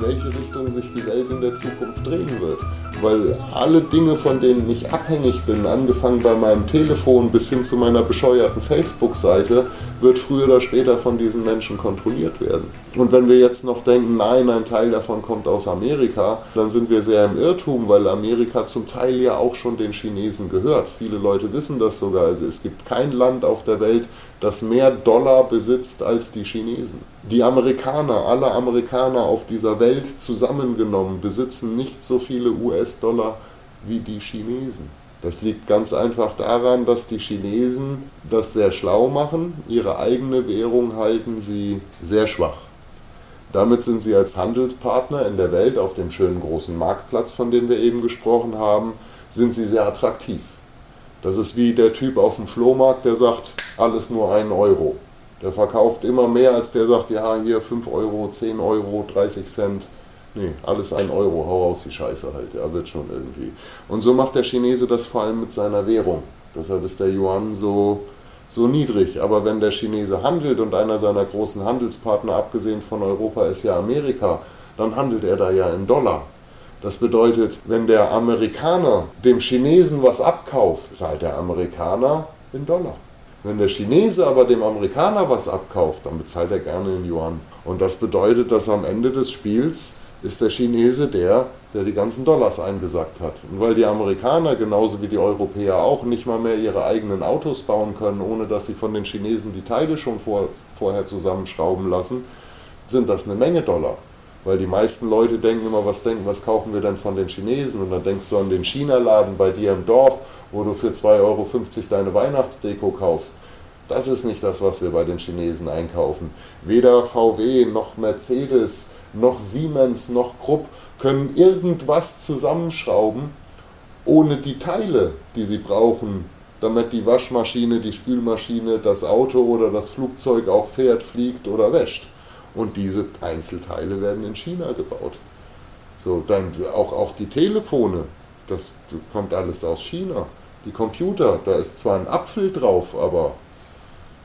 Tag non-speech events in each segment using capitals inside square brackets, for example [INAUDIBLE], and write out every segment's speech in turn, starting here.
welche Richtung sich die Welt in der Zukunft drehen wird. Weil alle Dinge, von denen ich abhängig bin, angefangen bei meinem Telefon bis hin zu meiner bescheuerten Facebook-Seite, wird früher oder später von diesen Menschen kontrolliert werden. Und wenn wir jetzt noch denken, nein, ein Teil davon kommt aus Amerika, dann sind wir sehr im Irrtum, weil Amerika zum Teil ja auch schon den Chinesen gehört. Viele Leute wissen das sogar. Also es gibt kein Land auf der Welt, das mehr Dollar besitzt als die Chinesen. Die Amerikaner, alle Amerikaner auf dieser Welt zusammengenommen, besitzen nicht so viele US-Dollar wie die Chinesen. Das liegt ganz einfach daran, dass die Chinesen das sehr schlau machen. Ihre eigene Währung halten sie sehr schwach. Damit sind sie als Handelspartner in der Welt auf dem schönen großen Marktplatz, von dem wir eben gesprochen haben, sind sie sehr attraktiv. Das ist wie der Typ auf dem Flohmarkt, der sagt, alles nur einen Euro. Der verkauft immer mehr, als der sagt, ja, hier 5 Euro, 10 Euro, 30 Cent. Nee, alles ein Euro, hau raus die Scheiße halt, ja, wird schon irgendwie. Und so macht der Chinese das vor allem mit seiner Währung. Deshalb ist der Yuan so, so niedrig. Aber wenn der Chinese handelt und einer seiner großen Handelspartner, abgesehen von Europa, ist ja Amerika, dann handelt er da ja in Dollar. Das bedeutet, wenn der Amerikaner dem Chinesen was abkauft, zahlt der Amerikaner in Dollar. Wenn der Chinese aber dem Amerikaner was abkauft, dann bezahlt er gerne in Yuan. Und das bedeutet, dass am Ende des Spiels ist der Chinese der, der die ganzen Dollars eingesackt hat. Und weil die Amerikaner genauso wie die Europäer auch nicht mal mehr ihre eigenen Autos bauen können, ohne dass sie von den Chinesen die Teile schon vor, vorher zusammenschrauben lassen, sind das eine Menge Dollar. Weil die meisten Leute denken immer, was denken, was kaufen wir denn von den Chinesen? Und dann denkst du an den China-Laden bei dir im Dorf, wo du für 2,50 Euro deine Weihnachtsdeko kaufst. Das ist nicht das, was wir bei den Chinesen einkaufen. Weder VW noch Mercedes noch Siemens noch Krupp können irgendwas zusammenschrauben, ohne die Teile, die sie brauchen, damit die Waschmaschine, die Spülmaschine, das Auto oder das Flugzeug auch fährt, fliegt oder wäscht. Und diese Einzelteile werden in China gebaut. So, dann auch, auch die Telefone, das kommt alles aus China. Die Computer, da ist zwar ein Apfel drauf, aber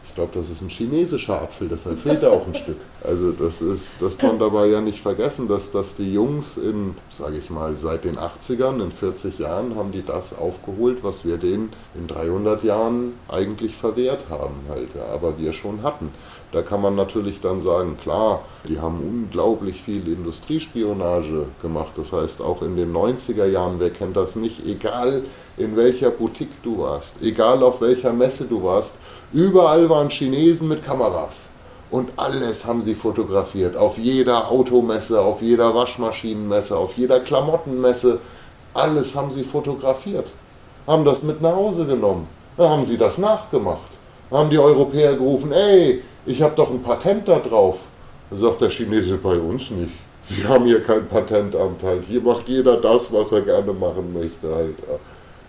ich glaube, das ist ein chinesischer Apfel, deshalb fehlt da auch ein Stück. Also das ist, das man [LAUGHS] dabei ja nicht vergessen, dass, dass die Jungs in, sage ich mal, seit den 80ern, in 40 Jahren, haben die das aufgeholt, was wir denen in 300 Jahren eigentlich verwehrt haben, halt, ja, aber wir schon hatten. Da kann man natürlich dann sagen, klar, die haben unglaublich viel Industriespionage gemacht. Das heißt, auch in den 90er Jahren, wer kennt das nicht, egal in welcher Boutique du warst, egal auf welcher Messe du warst, überall waren Chinesen mit Kameras. Und alles haben sie fotografiert. Auf jeder Automesse, auf jeder Waschmaschinenmesse, auf jeder Klamottenmesse. Alles haben sie fotografiert. Haben das mit nach Hause genommen. Dann haben sie das nachgemacht. Dann haben die Europäer gerufen, ey, ich habe doch ein Patent da drauf. Da sagt der Chinese bei uns nicht. Wir haben hier kein Patentanteil. Hier macht jeder das, was er gerne machen möchte. Halt.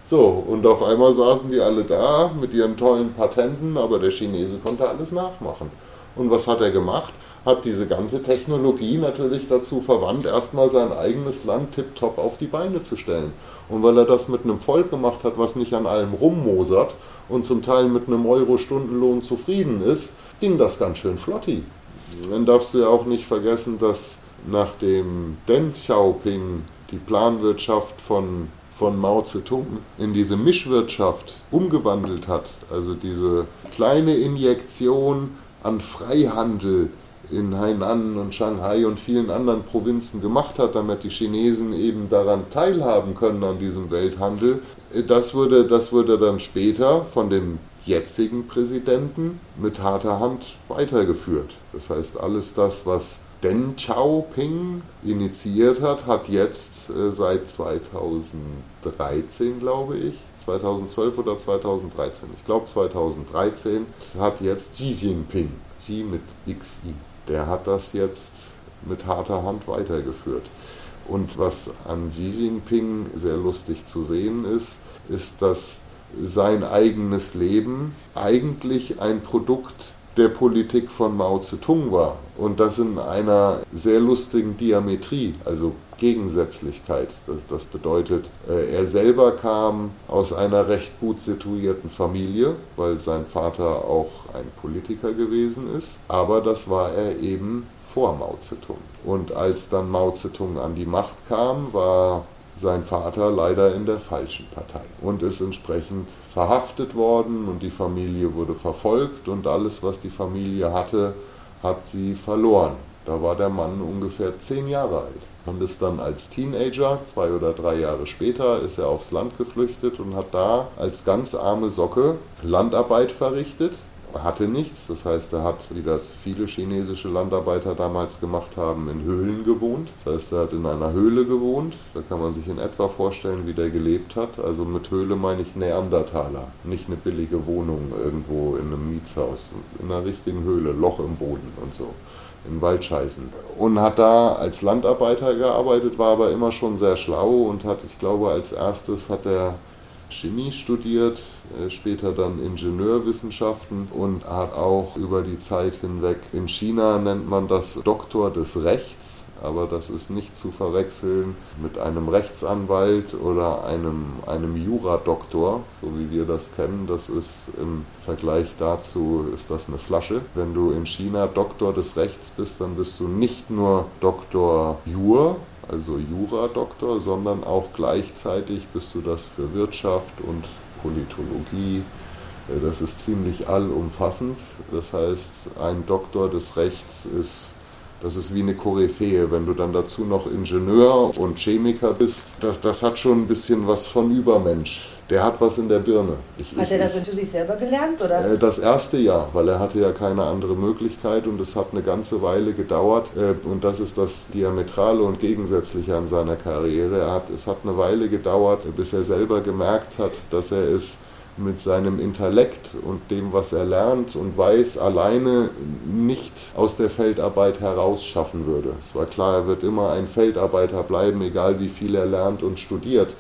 So, und auf einmal saßen die alle da mit ihren tollen Patenten, aber der Chinese konnte alles nachmachen. Und was hat er gemacht? Hat diese ganze Technologie natürlich dazu verwandt, erstmal sein eigenes Land tiptop auf die Beine zu stellen. Und weil er das mit einem Volk gemacht hat, was nicht an allem rummosert und zum Teil mit einem Euro-Stundenlohn zufrieden ist, ging das ganz schön flotti. Dann darfst du ja auch nicht vergessen, dass nachdem Deng Xiaoping die Planwirtschaft von von Mao Zedong in diese Mischwirtschaft umgewandelt hat, also diese kleine Injektion an Freihandel in Hainan und Shanghai und vielen anderen Provinzen gemacht hat, damit die Chinesen eben daran teilhaben können an diesem Welthandel, das wurde, das wurde dann später von dem jetzigen Präsidenten mit harter Hand weitergeführt. Das heißt, alles das, was Deng Xiaoping initiiert hat, hat jetzt äh, seit 2013, glaube ich, 2012 oder 2013, ich glaube 2013, hat jetzt Xi Jinping, Xi mit XI, der hat das jetzt mit harter Hand weitergeführt. Und was an Xi Jinping sehr lustig zu sehen ist, ist, dass sein eigenes Leben eigentlich ein Produkt der Politik von Mao Zedong war. Und das in einer sehr lustigen Diametrie, also Gegensätzlichkeit. Das, das, bedeutet, äh, er selber kam aus einer recht gut situierten Familie, weil sein Vater auch ein Politiker gewesen ist. Aber das war er eben vor Mao Zedong. Und als dann Mao Zedong an die Macht kam, war sein Vater leider in der falschen Partei und ist entsprechend verhaftet worden und die Familie wurde verfolgt und alles, was die Familie hatte, hat sie verloren. Da war der Mann ungefähr zehn Jahre alt und ist dann als Teenager, zwei oder drei Jahre später, ist er aufs Land geflüchtet und hat da als ganz arme Socke Landarbeit verrichtet hatte nichts. Das heißt, er hat, wie das viele chinesische Landarbeiter damals gemacht haben, in Höhlen gewohnt. Das heißt, er hat in einer Höhle gewohnt. Da kann man sich in etwa vorstellen, wie der gelebt hat. Also mit Höhle meine ich Neandertaler, nicht eine billige Wohnung irgendwo in einem Mietshaus. In einer richtigen Höhle, Loch im Boden und so in Waldscheißen und hat da als Landarbeiter gearbeitet, war aber immer schon sehr schlau und hat, ich glaube, als erstes hat er Chemie studiert, äh, später dann Ingenieurwissenschaften und hat auch über die Zeit hinweg in China nennt man das Doktor des Rechts, aber das ist nicht zu verwechseln mit einem Rechtsanwalt oder einem, einem Juradoktor, so wie wir das kennen. Das ist im Vergleich dazu ist das eine Flasche. Wenn du in China Doktor des Rechts bist, dann bist du nicht nur Doktor Jur, also Jura-Doktor, sondern auch gleichzeitig bist du das für Wirtschaft und Politologie. Äh, das ist ziemlich allumfassend. Das heißt, ein Doktor des Rechts ist, das ist wie eine Koryphäe. Wenn du dann dazu noch Ingenieur und Chemiker bist, das, das hat schon ein bisschen was von Übermensch der hat was in der Birne. Ich, hat er das für sich selber gelernt? Oder? Äh, das erste Jahr, weil er hatte ja keine andere Möglichkeit und es hat eine ganze Weile gedauert äh, und das ist das Diametrale und Gegensätzliche an seiner Karriere. Er hat, es hat eine Weile gedauert, bis er selber gemerkt hat, dass er es mit seinem Intellekt und dem, was er lernt und weiß, alleine nicht aus der Feldarbeit heraus schaffen würde. Es war klar, er wird immer ein Feldarbeiter bleiben, egal wie viel er lernt und studiert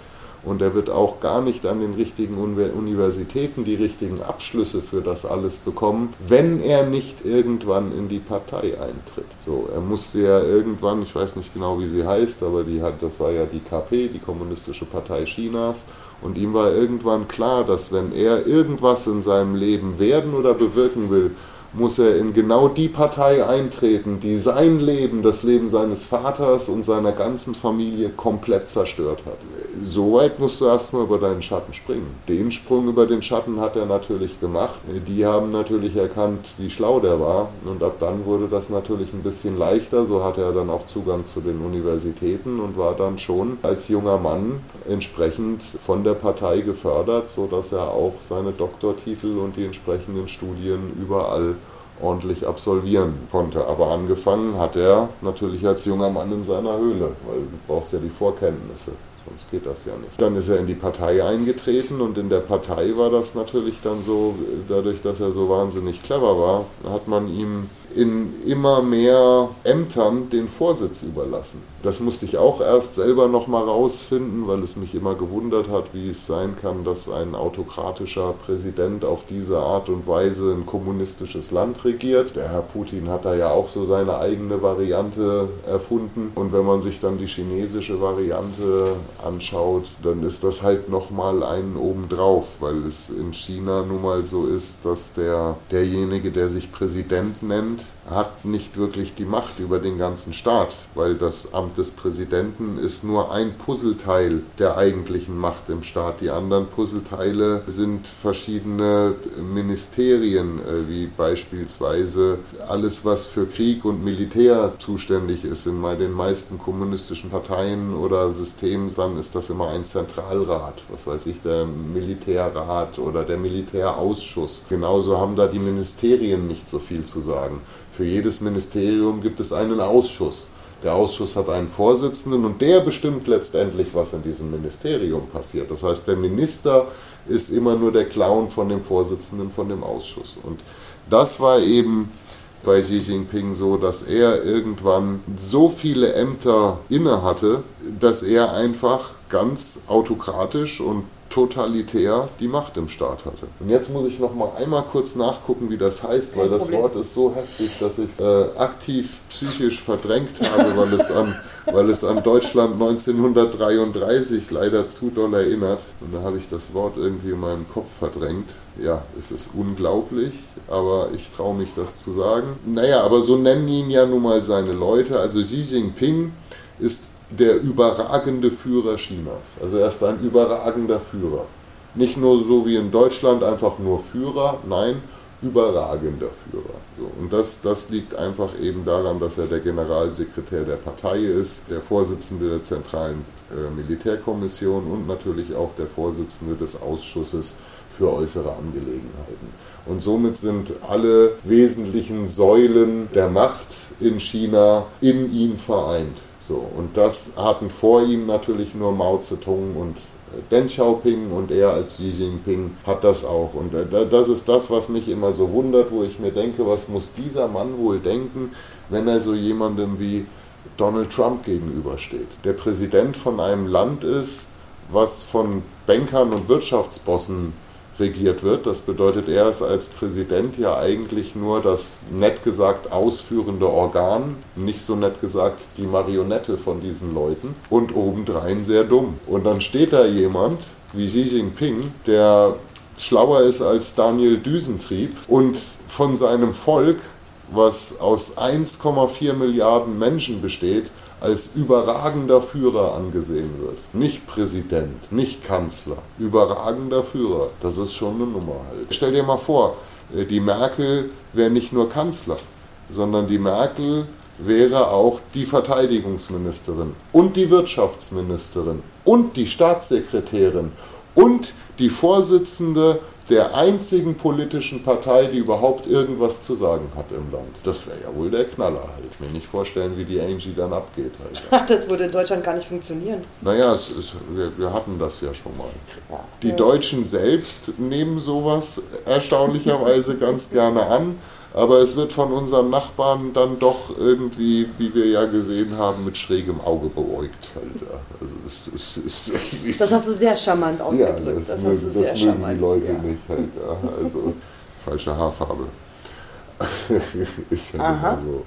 und er wird auch gar nicht an den richtigen Universitäten die richtigen Abschlüsse für das alles bekommen, wenn er nicht irgendwann in die Partei eintritt. So, er musste ja irgendwann, ich weiß nicht genau, wie sie heißt, aber die hat, das war ja die KP, die Kommunistische Partei Chinas, und ihm war irgendwann klar, dass wenn er irgendwas in seinem Leben werden oder bewirken will, muss er in genau die Partei eintreten, die sein Leben, das Leben seines Vaters und seiner ganzen Familie komplett zerstört hat. Soweit musst du erstmal über deinen Schatten springen. Den Sprung über den Schatten hat er natürlich gemacht. Die haben natürlich erkannt, wie schlau der war und ab dann wurde das natürlich ein bisschen leichter. So hatte er dann auch Zugang zu den Universitäten und war dann schon als junger Mann entsprechend von der Partei gefördert, sodass er auch seine Doktortitel und die entsprechenden Studien überall ordentlich absolvieren konnte. Aber angefangen hat er natürlich als junger Mann in seiner Höhle, weil du brauchst ja die Vorkenntnisse. Sonst geht das ja nicht. Dann ist er in die Partei eingetreten und in der Partei war das natürlich dann so, dadurch, dass er so wahnsinnig clever war, hat man ihm in immer mehr Ämtern den Vorsitz überlassen. Das musste ich auch erst selber nochmal rausfinden, weil es mich immer gewundert hat, wie es sein kann, dass ein autokratischer Präsident auf diese Art und Weise ein kommunistisches Land regiert. Der Herr Putin hat da ja auch so seine eigene Variante erfunden. Und wenn man sich dann die chinesische Variante anschaut, dann ist das halt nochmal einen obendrauf, weil es in China nun mal so ist, dass der, derjenige, der sich Präsident nennt, hat nicht wirklich die Macht über den ganzen Staat, weil das Amt des Präsidenten ist nur ein Puzzleteil der eigentlichen Macht im Staat. Die anderen Puzzleteile sind verschiedene Ministerien, äh, wie beispielsweise alles, was für Krieg und Militär zuständig ist. In den meisten kommunistischen Parteien oder Systemen, dann ist das immer ein Zentralrat, was weiß ich, der Militärrat oder der Militärausschuss. Genauso haben da die Ministerien nicht so viel zu sagen. Für jedes Ministerium gibt es einen Ausschuss. Der Ausschuss hat einen Vorsitzenden und der bestimmt letztendlich, was in diesem Ministerium passiert. Das heißt, der Minister ist immer nur der Clown von dem Vorsitzenden von dem Ausschuss. Und das war eben bei Xi Jinping so, dass er irgendwann so viele Ämter inne hatte, dass er einfach ganz autokratisch und totalitär die Macht im Staat hatte. Und jetzt muss ich noch mal einmal kurz nachgucken, wie das heißt, weil das Wort ist so heftig, dass ich es äh, aktiv psychisch verdrängt habe, weil es an weil es an Deutschland 1933 leider zu doll erinnert. Und da habe ich das Wort irgendwie in meinem Kopf verdrängt. Ja, es ist unglaublich, aber ich traue mich das zu sagen. Naja, aber so nennen ihn ja nun mal seine Leute. Also Xi Jinping ist der überragende Führer Chinas. Also er ist ein überragender Führer. Nicht nur so wie in Deutschland einfach nur Führer, nein, überragender Führer. So, und das, das liegt einfach eben daran, dass er der Generalsekretär der Partei ist, der Vorsitzende der Zentralen äh, Militärkommission und natürlich auch der Vorsitzende des Ausschusses für äußere Angelegenheiten. Und somit sind alle wesentlichen Säulen der Macht in China in ihm vereint. So, und das hatten vor ihm natürlich nur Mao Zedong und Deng Xiaoping und er als Xi Jinping hat das auch. Und äh, das ist das, was mich immer so wundert, wo ich mir denke, was muss dieser Mann wohl denken, wenn er so jemandem wie Donald Trump gegenübersteht. Der Präsident von einem Land ist, was von Bankern und Wirtschaftsbossen regiert wird. Das bedeutet, er ist als Präsident ja eigentlich nur das nett gesagt ausführende Organ, nicht so nett gesagt die Marionette von diesen Leuten und obendrein sehr dumm. Und dann steht da jemand wie Xi Jinping, der schlauer ist als Daniel Düsentrieb und von seinem Volk, was aus 1,4 Milliarden Menschen besteht, als überragender Führer angesehen wird. Nicht Präsident, nicht Kanzler, überragender Führer. Das ist schon eine Nummer halt. Stell dir mal vor, äh, die Merkel wäre nicht nur Kanzler, sondern die Merkel wäre auch die Verteidigungsministerin und die Wirtschaftsministerin und die Staatssekretärin und die Vorsitzende der einzigen politischen Partei, die überhaupt irgendwas zu sagen hat im Land. Das wäre ja wohl der Knaller halt. Mir nicht vorstellen, wie die Angie dann abgeht halt. [LAUGHS] das würde in Deutschland gar nicht funktionieren. Naja, es ist, wir, wir hatten das ja schon mal. Die Deutschen selbst nehmen sowas erstaunlicherweise [LAUGHS] ganz gerne an. Aber es wird von unseren Nachbarn dann doch irgendwie, wie wir ja gesehen haben, mit schrägem Auge beäugt. Halt, es, es, es, [LAUGHS] das hast du sehr charmant ausgedrückt. Ja, das, das, mögen, das mögen charmant. die Leute ja. nicht. Halt, ja. Also falsche Haarfarbe. [LAUGHS] ist ja immer so.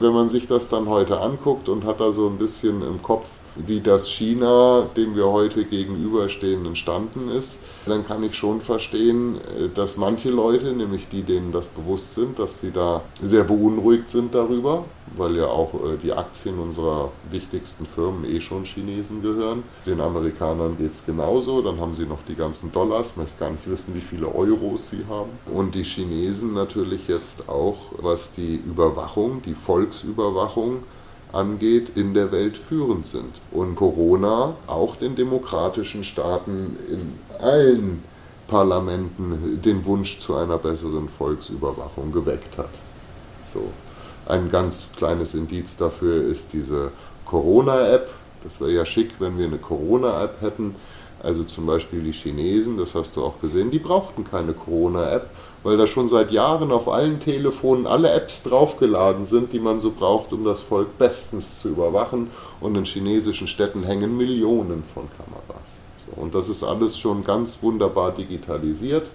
Wenn man sich das dann heute anguckt und hat da so ein bisschen im Kopf, wie das China, dem wir heute gegenüberstehen, entstanden ist, dann kann ich schon verstehen, äh, dass manche Leute, nämlich die, denen das bewusst sind, dass sie da sehr beunruhigt sind darüber, weil ja auch äh, die Aktien unserer wichtigsten Firmen eh schon Chinesen gehören. Den Amerikanern geht es genauso, dann haben sie noch die ganzen Dollars, möchte gar nicht wissen, wie viele Euros sie haben. Und die Chinesen natürlich jetzt auch, was die Überwachung, die Volksüberwachung, angeht, in der Welt führend sind. Und Corona auch den demokratischen Staaten in allen Parlamenten den Wunsch zu einer besseren Volksüberwachung geweckt hat. So. Ein ganz kleines Indiz dafür ist diese Corona-App. Das wäre ja schick, wenn wir eine Corona-App hätten. Also zum Beispiel die Chinesen, das hast du auch gesehen, die brauchten keine Corona-App, weil da schon seit Jahren auf allen Telefonen alle Apps draufgeladen sind, die man so braucht, um das Volk bestens zu überwachen. Und in chinesischen Städten hängen Millionen von Kameras. So, und das ist alles schon ganz wunderbar digitalisiert.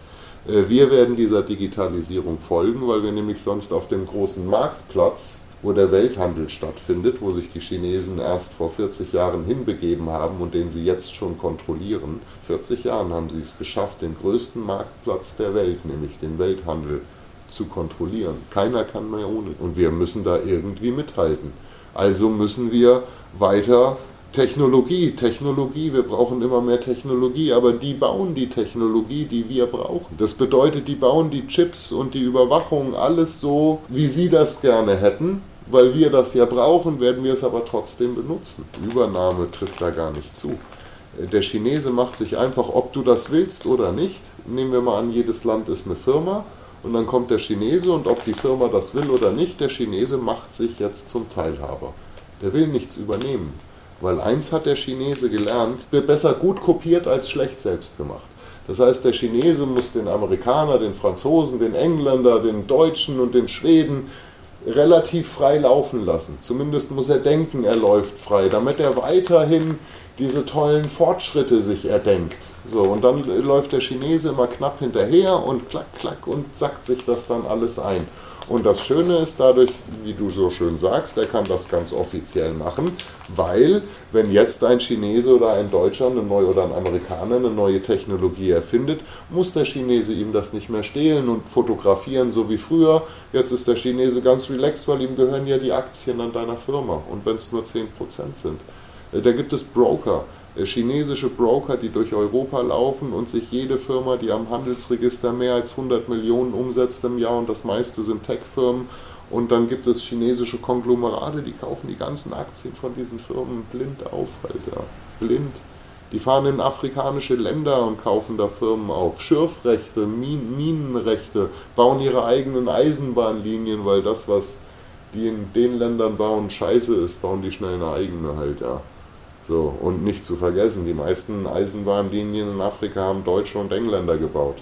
Äh, wir werden dieser Digitalisierung folgen, weil wir nämlich sonst auf dem großen Marktplatz wo der Welthandel stattfindet, wo sich die Chinesen erst vor 40 Jahren hinbegeben haben und den sie jetzt schon kontrollieren. 40 Jahren haben sie es geschafft, den größten Marktplatz der Welt, nämlich den Welthandel, zu kontrollieren. Keiner kann mehr ohne. Und wir müssen da irgendwie mithalten. Also müssen wir weiter Technologie, Technologie, wir brauchen immer mehr Technologie, aber die bauen die Technologie, die wir brauchen. Das bedeutet, die bauen die Chips und die Überwachung alles so, wie sie das gerne hätten weil wir das ja brauchen, werden wir es aber trotzdem benutzen. Übernahme trifft da gar nicht zu. Der Chinese macht sich einfach, ob du das willst oder nicht. Nehmen wir mal an, jedes Land ist eine Firma und dann kommt der Chinese und ob die Firma das will oder nicht, der Chinese macht sich jetzt zum Teilhaber. Der will nichts übernehmen. Weil eins hat der Chinese gelernt, wird besser gut kopiert als schlecht selbst gemacht. Das heißt, der Chinese muss den Amerikaner, den Franzosen, den Engländer, den Deutschen und den Schweden relativ frei laufen lassen. Zumindest muss er denken, er läuft frei, damit er weiterhin diese tollen Fortschritte sich erdenkt. So, und dann läuft der Chinese immer knapp hinterher und klack, klack und sackt sich das dann alles ein. Und das Schöne ist dadurch, wie du so schön sagst, er kann das ganz offiziell machen, weil wenn jetzt ein Chinese oder ein Deutscher eine neue, oder ein Amerikaner eine neue Technologie erfindet, muss der Chinese ihm das nicht mehr stehlen und fotografieren, so wie früher. Jetzt ist der Chinese ganz relaxed, weil ihm gehören ja die Aktien an deiner Firma und wenn es nur 10% sind. Äh, da gibt es Broker, äh, chinesische Broker, die durch Europa laufen und sich jede Firma, die am Handelsregister mehr als 100 Millionen umsetzt im Jahr und das meiste sind Tech-Firmen. Und dann gibt es chinesische Konglomerate, die kaufen die ganzen Aktien von diesen Firmen blind auf, Alter. Blind. Die fahren in afrikanische Länder und kaufen da Firmen auf. Schürfrechte, Minenrechte, bauen ihre eigenen Eisenbahnlinien, weil das, was die in den Ländern bauen, scheiße ist, bauen die schnell eine eigene halt, ja. So, und nicht zu vergessen, die meisten Eisenbahnlinien in Afrika haben Deutsche und Engländer gebaut.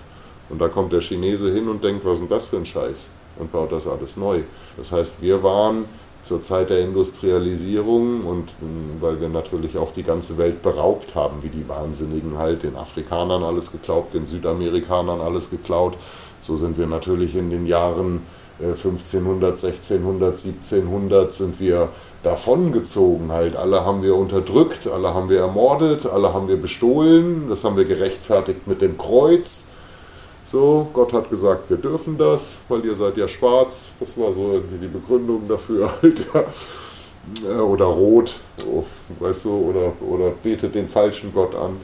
Und da kommt der Chinese hin und denkt, was ist denn das für ein Scheiß? Und baut das alles neu. Das heißt, wir waren zur Zeit der Industrialisierung und hm, weil wir natürlich auch die ganze Welt beraubt haben, wie die Wahnsinnigen halt, den Afrikanern alles geklaut, den Südamerikanern alles geklaut. So sind wir natürlich in den Jahren 1500, 1600, 1700 sind wir davongezogen halt. Alle haben wir unterdrückt, alle haben wir ermordet, alle haben wir bestohlen. Das haben wir gerechtfertigt mit dem Kreuz. So, Gott hat gesagt, wir dürfen das, weil ihr seid ja schwarz. Das war so irgendwie die Begründung dafür [LAUGHS] halt. Oder rot, so, weißt du, oder, oder betet den falschen Gott an.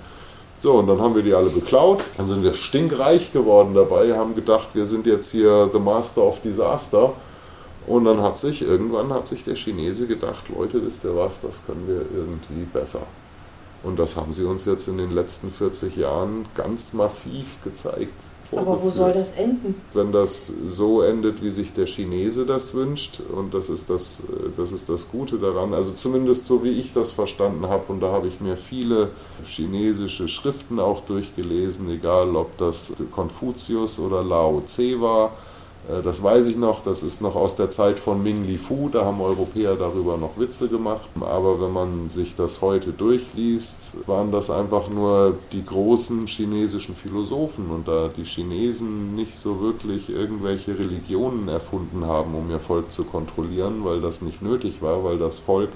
So, und dann haben wir die alle beklaut. Dann sind wir stinkreich geworden dabei, haben gedacht, wir sind jetzt hier the master of disaster. Und dann hat sich, irgendwann hat sich der Chinese gedacht, Leute, wisst ihr was, das können wir irgendwie besser. Und das haben sie uns jetzt in den letzten 40 Jahren ganz massiv gezeigt. Aber wo soll das enden? Wenn das so endet, wie sich der Chinese das wünscht, und das ist das, das ist das Gute daran, also zumindest so wie ich das verstanden habe, und da habe ich mir viele chinesische Schriften auch durchgelesen, egal ob das Konfuzius oder Lao Tse war, äh, das weiß ich noch, das ist noch aus der Zeit von Ming Li Fu, da haben Europäer darüber noch Witze gemacht. Aber wenn man sich das heute durchliest, waren das einfach nur die großen chinesischen Philosophen. Und da die Chinesen nicht so wirklich irgendwelche Religionen erfunden haben, um ihr Volk zu kontrollieren, weil das nicht nötig war, weil das Volk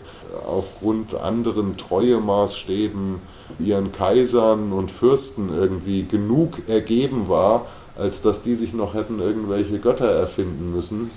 aufgrund anderen Treuemaßstäben ihren Kaisern und Fürsten irgendwie genug ergeben war, als dass die sich noch hätten irgendwelche Götter erfinden müssen,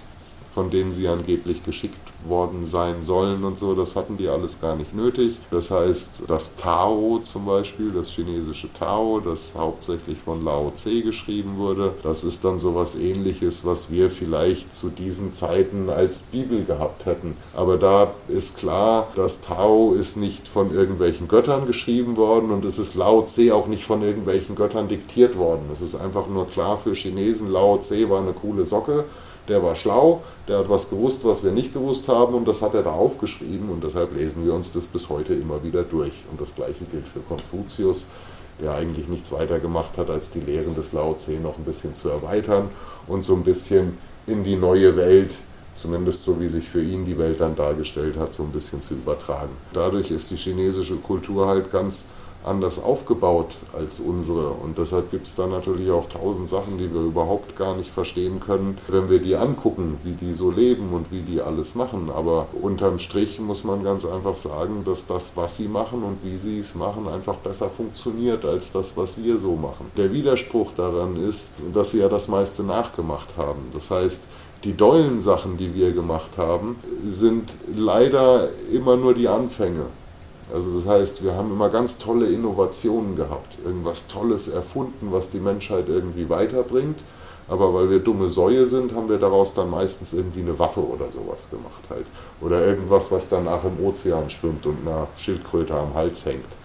von denen sie angeblich geschickt worden sein sollen und so. Das hatten die alles gar nicht nötig. Das heißt, das Tao zum Beispiel, das chinesische Tao, das hauptsächlich von Lao Tse geschrieben wurde, das ist dann sowas ähnliches, was wir vielleicht zu diesen Zeiten als Bibel gehabt hätten. Aber da ist klar, das Tao ist nicht von irgendwelchen Göttern geschrieben worden und es ist Lao Tse auch nicht von irgendwelchen Göttern diktiert worden. Es ist einfach nur klar für Chinesen, Lao Tse war eine coole Socke der war schlau, der hat was gewusst, was wir nicht gewusst haben und das hat er da aufgeschrieben und deshalb lesen wir uns das bis heute immer wieder durch. Und das gleiche gilt für Konfuzius, der eigentlich nichts weiter gemacht hat, als die Lehren des Lao Tse noch ein bisschen zu erweitern und so ein bisschen in die neue Welt zumindest so wie sich für ihn die Welt dann dargestellt hat, so ein bisschen zu übertragen. Dadurch ist die chinesische Kultur halt ganz anders aufgebaut als unsere. Und deshalb gibt es da natürlich auch tausend Sachen, die wir überhaupt gar nicht verstehen können, wenn wir die angucken, wie die so leben und wie die alles machen. Aber unterm Strich muss man ganz einfach sagen, dass das, was sie machen und wie sie es machen, einfach besser funktioniert als das, was wir so machen. Der Widerspruch daran ist, dass sie ja das meiste nachgemacht haben. Das heißt, die dollen Sachen, die wir gemacht haben, sind leider immer nur die Anfänge. Also das heißt, wir haben immer ganz tolle Innovationen gehabt, irgendwas Tolles erfunden, was die Menschheit irgendwie weiterbringt. Aber weil wir dumme Säue sind, haben wir daraus dann meistens irgendwie eine Waffe oder sowas gemacht halt. Oder irgendwas, was danach im Ozean schwimmt und einer Schildkröte am Hals hängt.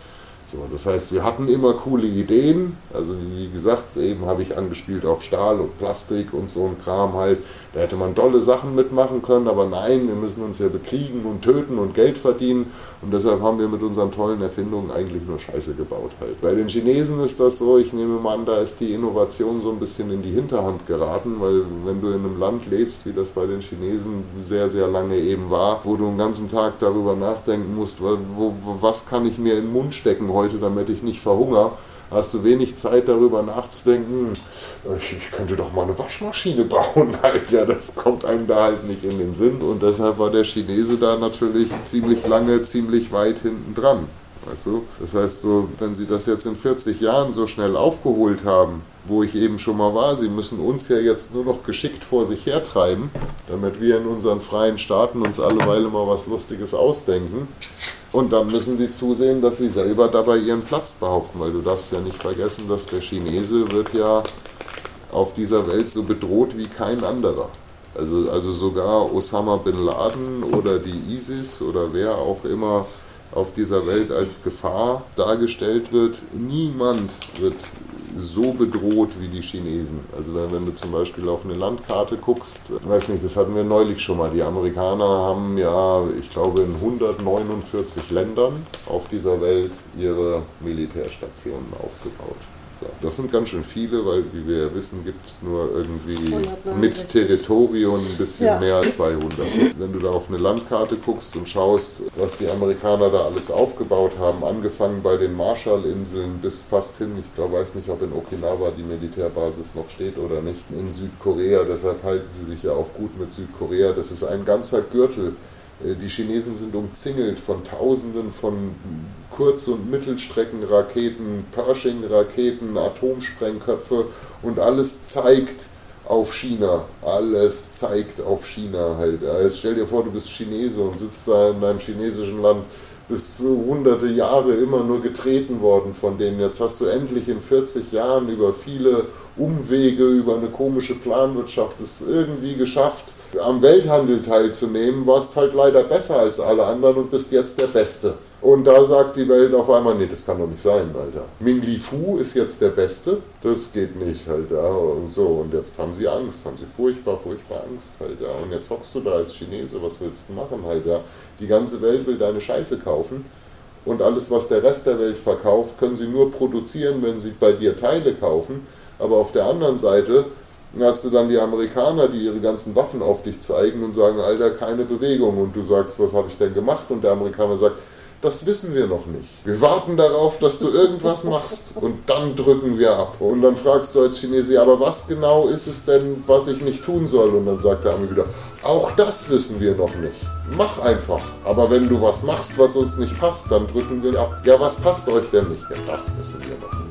So, das heißt, wir hatten immer coole Ideen. Also wie gesagt, eben habe ich angespielt auf Stahl und Plastik und so ein Kram halt. Da hätte man tolle Sachen mitmachen können, aber nein, wir müssen uns ja bekriegen und töten und Geld verdienen. Und deshalb haben wir mit unseren tollen Erfindungen eigentlich nur Scheiße gebaut halt. Bei den Chinesen ist das so, ich nehme mal an, da ist die Innovation so ein bisschen in die Hinterhand geraten, weil wenn du in einem Land lebst, wie das bei den Chinesen sehr, sehr lange eben war, wo du den ganzen Tag darüber nachdenken musst, wo, wo, was kann ich mir in den Mund stecken heute, damit ich nicht verhungere, hast du wenig Zeit darüber nachzudenken, ich könnte doch mal eine Waschmaschine bauen. [LAUGHS] Ja, das kommt einem da halt nicht in den Sinn. Und deshalb war der Chinese da natürlich ziemlich lange, ziemlich weit hinten dran. Weißt du? Das heißt, so, wenn sie das jetzt in 40 Jahren so schnell aufgeholt haben, wo ich eben schon mal war, sie müssen uns ja jetzt nur noch geschickt vor sich hertreiben, damit wir in unseren freien Staaten uns alleweile mal was Lustiges ausdenken. Und dann müssen sie zusehen, dass sie selber dabei ihren Platz behaupten, weil du darfst ja nicht vergessen, dass der Chinese wird ja auf dieser Welt so bedroht wie kein anderer. Also, also sogar Osama bin Laden oder die ISIS oder wer auch immer auf dieser Welt als Gefahr dargestellt wird. Niemand wird so bedroht wie die Chinesen. Also wenn du zum Beispiel auf eine Landkarte guckst, weiß nicht, das hatten wir neulich schon mal. Die Amerikaner haben ja, ich glaube, in 149 Ländern auf dieser Welt ihre Militärstationen aufgebaut. So, das sind ganz schön viele, weil, wie wir ja wissen, gibt es nur irgendwie mit Territorium ein bisschen ja. mehr als 200. Wenn du da auf eine Landkarte guckst und schaust, was die Amerikaner da alles aufgebaut haben, angefangen bei den Marshallinseln bis fast hin, ich glaube, weiß nicht, ob in Okinawa die Militärbasis noch steht oder nicht, in Südkorea, deshalb halten sie sich ja auch gut mit Südkorea. Das ist ein ganzer Gürtel die Chinesen sind umzingelt von Tausenden von Kurz- und Mittelstreckenraketen, Pershing-Raketen, Atomsprengköpfe und alles zeigt auf China. Alles zeigt auf China halt. Jetzt stell dir vor, du bist Chinese und sitzt da in deinem chinesischen Land bis hunderte Jahre immer nur getreten worden von denen. Jetzt hast du endlich in 40 Jahren über viele Umwege, über eine komische Planwirtschaft es irgendwie geschafft, am Welthandel teilzunehmen, warst halt leider besser als alle anderen und bist jetzt der Beste. Und da sagt die Welt auf einmal, nee, das kann doch nicht sein, Alter. Ming Li Fu ist jetzt der Beste, das geht nicht, halt, ja. Und so, und jetzt haben sie Angst, haben sie furchtbar, furchtbar Angst, halt, ja. Und jetzt hockst du da als Chinese, was willst du machen, halt, ja. Die ganze Welt will deine Scheiße kaufen. Und alles, was der Rest der Welt verkauft, können sie nur produzieren, wenn sie bei dir Teile kaufen. Aber auf der anderen Seite hast du dann die Amerikaner, die ihre ganzen Waffen auf dich zeigen und sagen, Alter, keine Bewegung. Und du sagst, was habe ich denn gemacht? Und der Amerikaner sagt, das wissen wir noch nicht. Wir warten darauf, dass du irgendwas machst und dann drücken wir ab. Und dann fragst du als Chinese, aber was genau ist es denn, was ich nicht tun soll? Und dann sagt der Ami wieder, auch das wissen wir noch nicht. Mach einfach. Aber wenn du was machst, was uns nicht passt, dann drücken wir ab. Ja, was passt euch denn nicht? Ja, das wissen wir noch nicht.